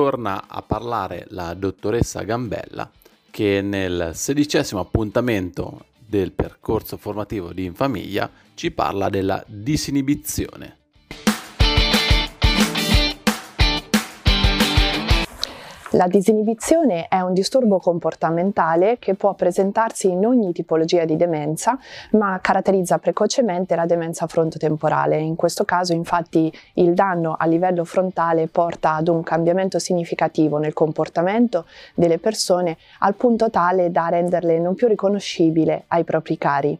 torna a parlare la dottoressa Gambella che nel sedicesimo appuntamento del percorso formativo di Infamiglia ci parla della disinibizione. La disinibizione è un disturbo comportamentale che può presentarsi in ogni tipologia di demenza, ma caratterizza precocemente la demenza frontotemporale. In questo caso, infatti, il danno a livello frontale porta ad un cambiamento significativo nel comportamento delle persone al punto tale da renderle non più riconoscibili ai propri cari.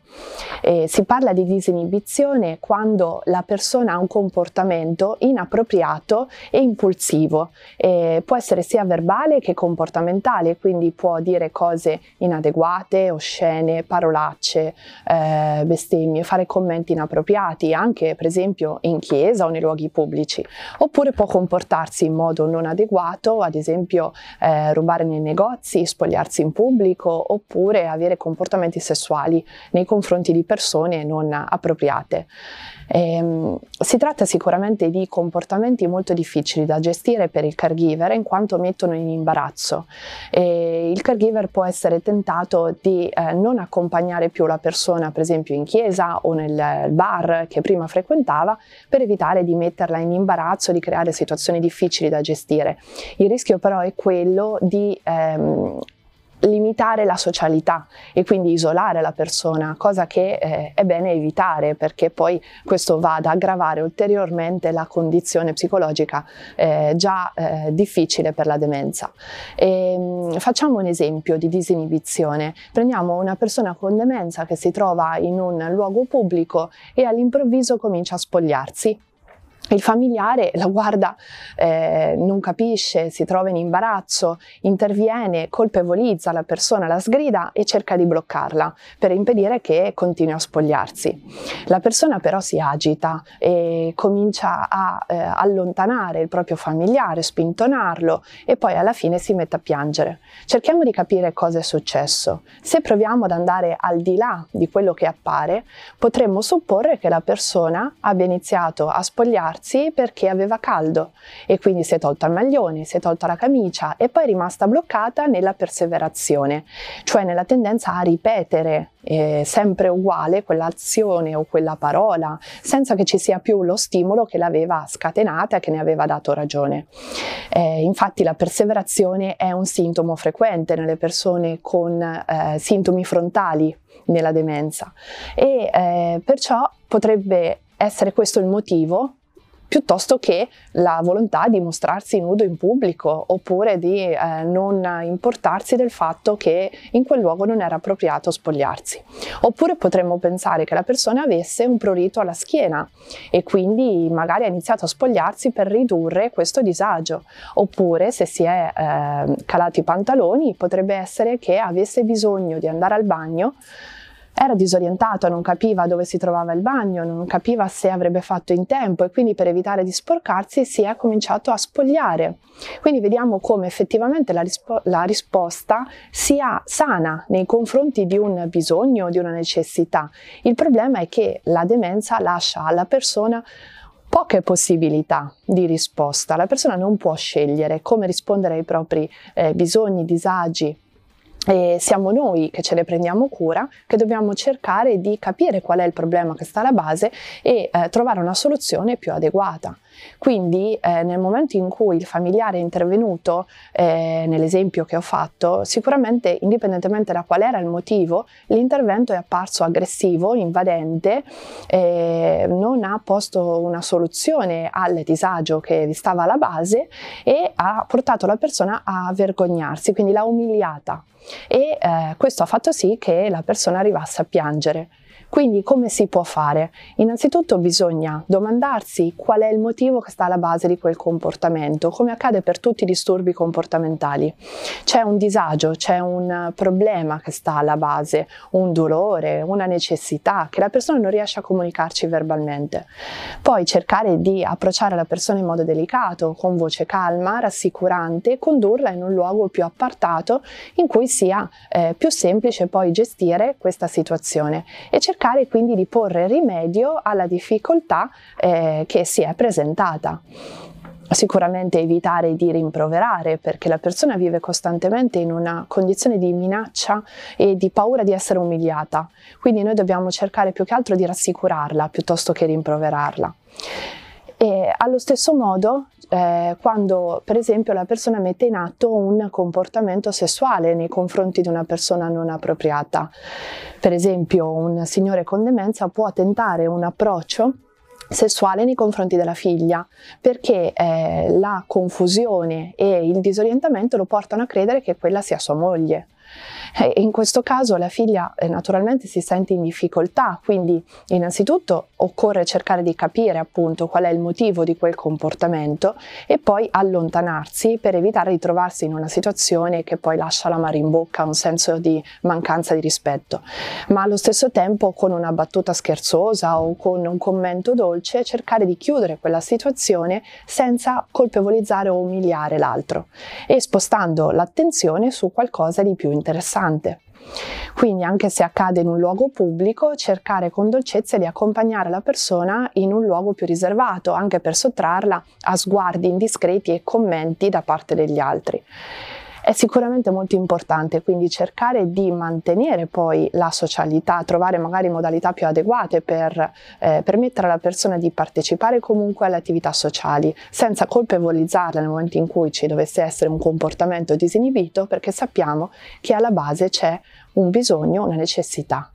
E si parla di disinibizione quando la persona ha un comportamento inappropriato e impulsivo. E può essere sia verbale verbale che comportamentale, quindi può dire cose inadeguate, oscene, parolacce, eh, bestemmie, fare commenti inappropriati, anche per esempio in chiesa o nei luoghi pubblici, oppure può comportarsi in modo non adeguato, ad esempio eh, rubare nei negozi, spogliarsi in pubblico, oppure avere comportamenti sessuali nei confronti di persone non appropriate. Ehm, si tratta sicuramente di comportamenti molto difficili da gestire per il caregiver in quanto mettono in imbarazzo. E il caregiver può essere tentato di eh, non accompagnare più la persona, per esempio in chiesa o nel bar che prima frequentava, per evitare di metterla in imbarazzo, di creare situazioni difficili da gestire. Il rischio però è quello di ehm, limitare la socialità e quindi isolare la persona, cosa che eh, è bene evitare perché poi questo va ad aggravare ulteriormente la condizione psicologica eh, già eh, difficile per la demenza. E, ehm, facciamo un esempio di disinibizione. Prendiamo una persona con demenza che si trova in un luogo pubblico e all'improvviso comincia a spogliarsi il familiare la guarda, eh, non capisce, si trova in imbarazzo, interviene, colpevolizza la persona, la sgrida e cerca di bloccarla per impedire che continui a spogliarsi. La persona però si agita e comincia a eh, allontanare il proprio familiare, spintonarlo e poi alla fine si mette a piangere. Cerchiamo di capire cosa è successo. Se proviamo ad andare al di là di quello che appare, potremmo supporre che la persona abbia iniziato a spogliarsi alzarsi perché aveva caldo e quindi si è tolta il maglione, si è tolta la camicia e poi è rimasta bloccata nella perseverazione, cioè nella tendenza a ripetere eh, sempre uguale quell'azione o quella parola senza che ci sia più lo stimolo che l'aveva scatenata e che ne aveva dato ragione. Eh, infatti la perseverazione è un sintomo frequente nelle persone con eh, sintomi frontali nella demenza e eh, perciò potrebbe essere questo il motivo piuttosto che la volontà di mostrarsi nudo in pubblico oppure di eh, non importarsi del fatto che in quel luogo non era appropriato spogliarsi. Oppure potremmo pensare che la persona avesse un prurito alla schiena e quindi magari ha iniziato a spogliarsi per ridurre questo disagio. Oppure se si è eh, calati i pantaloni potrebbe essere che avesse bisogno di andare al bagno era disorientato, non capiva dove si trovava il bagno, non capiva se avrebbe fatto in tempo e quindi per evitare di sporcarsi si è cominciato a spogliare. Quindi vediamo come effettivamente la, rispo- la risposta sia sana nei confronti di un bisogno, di una necessità. Il problema è che la demenza lascia alla persona poche possibilità di risposta. La persona non può scegliere come rispondere ai propri eh, bisogni, disagi, e siamo noi che ce ne prendiamo cura, che dobbiamo cercare di capire qual è il problema che sta alla base e eh, trovare una soluzione più adeguata. Quindi eh, nel momento in cui il familiare è intervenuto, eh, nell'esempio che ho fatto, sicuramente indipendentemente da qual era il motivo, l'intervento è apparso aggressivo, invadente, eh, non ha posto una soluzione al disagio che vi stava alla base e ha portato la persona a vergognarsi, quindi l'ha umiliata e eh, questo ha fatto sì che la persona arrivasse a piangere. Quindi come si può fare? Innanzitutto bisogna domandarsi qual è il motivo che sta alla base di quel comportamento, come accade per tutti i disturbi comportamentali. C'è un disagio, c'è un problema che sta alla base, un dolore, una necessità che la persona non riesce a comunicarci verbalmente. Poi cercare di approcciare la persona in modo delicato, con voce calma, rassicurante condurla in un luogo più appartato in cui sia eh, più semplice poi gestire questa situazione e cercare quindi di porre rimedio alla difficoltà eh, che si è presentata. Sicuramente evitare di rimproverare perché la persona vive costantemente in una condizione di minaccia e di paura di essere umiliata, quindi noi dobbiamo cercare più che altro di rassicurarla piuttosto che rimproverarla. E allo stesso modo, eh, quando per esempio la persona mette in atto un comportamento sessuale nei confronti di una persona non appropriata, per esempio un signore con demenza può tentare un approccio sessuale nei confronti della figlia perché eh, la confusione e il disorientamento lo portano a credere che quella sia sua moglie. Eh, in questo caso la figlia eh, naturalmente si sente in difficoltà, quindi innanzitutto occorre cercare di capire appunto qual è il motivo di quel comportamento e poi allontanarsi per evitare di trovarsi in una situazione che poi lascia l'amaro in bocca, un senso di mancanza di rispetto, ma allo stesso tempo con una battuta scherzosa o con un commento dolce cercare di chiudere quella situazione senza colpevolizzare o umiliare l'altro e spostando l'attenzione su qualcosa di più interessante. Quindi anche se accade in un luogo pubblico, cercare con dolcezza di accompagnare la persona in un luogo più riservato, anche per sottrarla a sguardi indiscreti e commenti da parte degli altri. È sicuramente molto importante quindi cercare di mantenere poi la socialità, trovare magari modalità più adeguate per eh, permettere alla persona di partecipare comunque alle attività sociali senza colpevolizzarla nel momento in cui ci dovesse essere un comportamento disinibito perché sappiamo che alla base c'è un bisogno, una necessità.